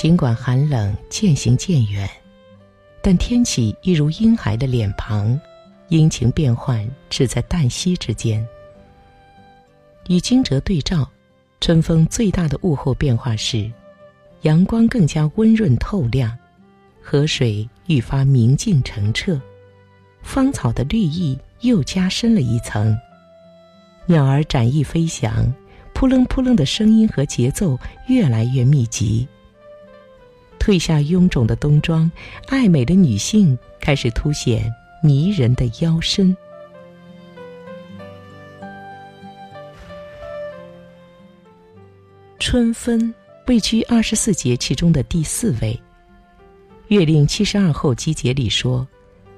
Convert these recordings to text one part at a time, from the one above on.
尽管寒冷渐行渐远，但天气一如婴孩的脸庞，阴晴变幻只在旦夕之间。与惊蛰对照，春风最大的物候变化是，阳光更加温润透亮，河水愈发明净澄澈，芳草的绿意又加深了一层。鸟儿展翼飞翔，扑棱扑棱的声音和节奏越来越密集。褪下臃肿的冬装，爱美的女性开始凸显迷人的腰身。春分位居二十四节气中的第四位。《月令七十二候集解》里说：“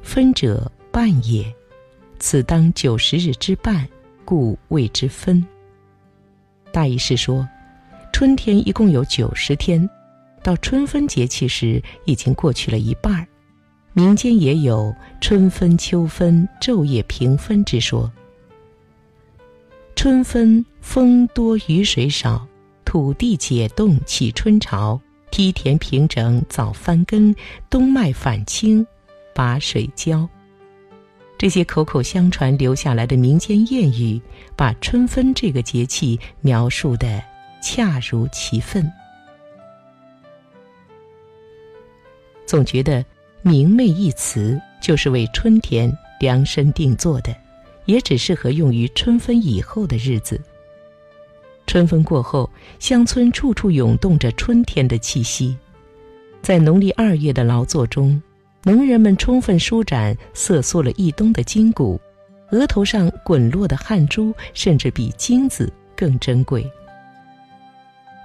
分者半也，此当九十日之半，故谓之分。”大意是说，春天一共有九十天，到春分节气时已经过去了一半儿。民间也有春分、秋分、昼夜平分之说。春分风多雨水少。土地解冻起春潮，梯田平整早翻耕，冬麦返青，把水浇。这些口口相传留下来的民间谚语，把春分这个节气描述的恰如其分。总觉得“明媚”一词就是为春天量身定做的，也只适合用于春分以后的日子。春分过后，乡村处处涌动着春天的气息。在农历二月的劳作中，农人们充分舒展瑟缩了一冬的筋骨，额头上滚落的汗珠甚至比金子更珍贵。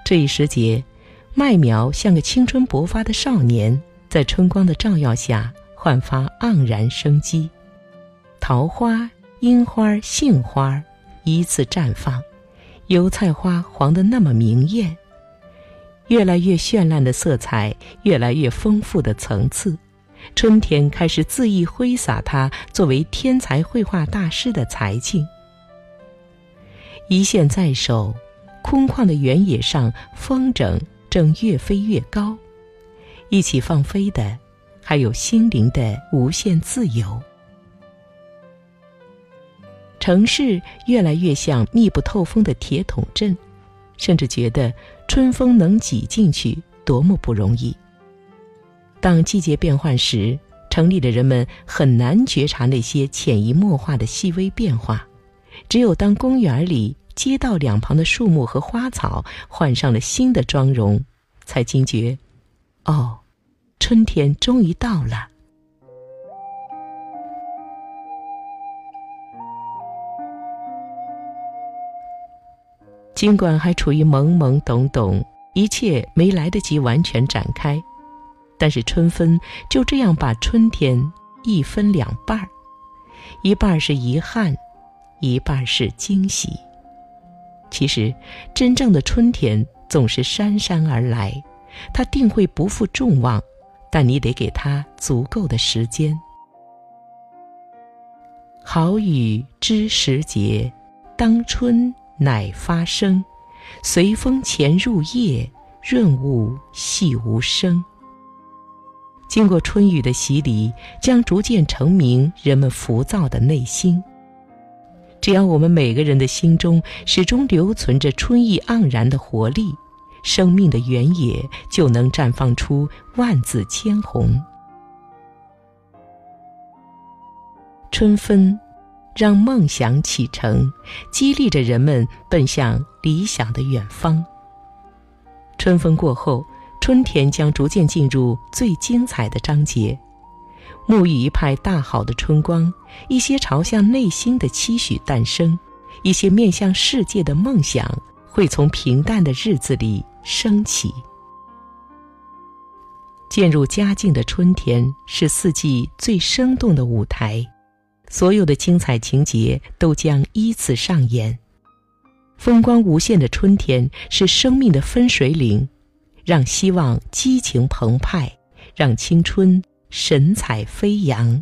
这一时节，麦苗像个青春勃发的少年，在春光的照耀下焕发盎然生机。桃花、樱花、杏花依次绽放。油菜花黄得那么明艳，越来越绚烂的色彩，越来越丰富的层次，春天开始恣意挥洒它作为天才绘画大师的才境。一线在手，空旷的原野上，风筝正越飞越高，一起放飞的，还有心灵的无限自由。城市越来越像密不透风的铁桶阵，甚至觉得春风能挤进去多么不容易。当季节变换时，城里的人们很难觉察那些潜移默化的细微变化，只有当公园里、街道两旁的树木和花草换上了新的妆容，才惊觉：哦，春天终于到了。尽管还处于懵懵懂懂，一切没来得及完全展开，但是春分就这样把春天一分两半儿，一半是遗憾，一半是惊喜。其实，真正的春天总是姗姗而来，它定会不负众望，但你得给它足够的时间。好雨知时节，当春。乃发生，随风潜入夜，润物细无声。经过春雨的洗礼，将逐渐成明人们浮躁的内心。只要我们每个人的心中始终留存着春意盎然的活力，生命的原野就能绽放出万紫千红。春分。让梦想启程，激励着人们奔向理想的远方。春风过后，春天将逐渐进入最精彩的章节。沐浴一派大好的春光，一些朝向内心的期许诞生，一些面向世界的梦想会从平淡的日子里升起。渐入佳境的春天是四季最生动的舞台。所有的精彩情节都将依次上演，风光无限的春天是生命的分水岭，让希望激情澎湃，让青春神采飞扬。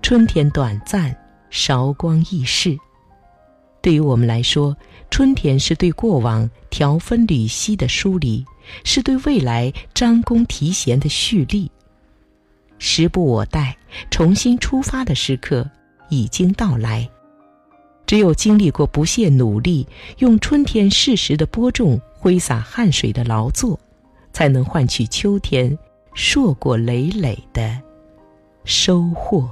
春天短暂，韶光易逝，对于我们来说，春天是对过往条分缕析的梳理，是对未来张弓提弦的蓄力。时不我待，重新出发的时刻已经到来。只有经历过不懈努力，用春天适时的播种、挥洒汗水的劳作，才能换取秋天硕果累累的收获。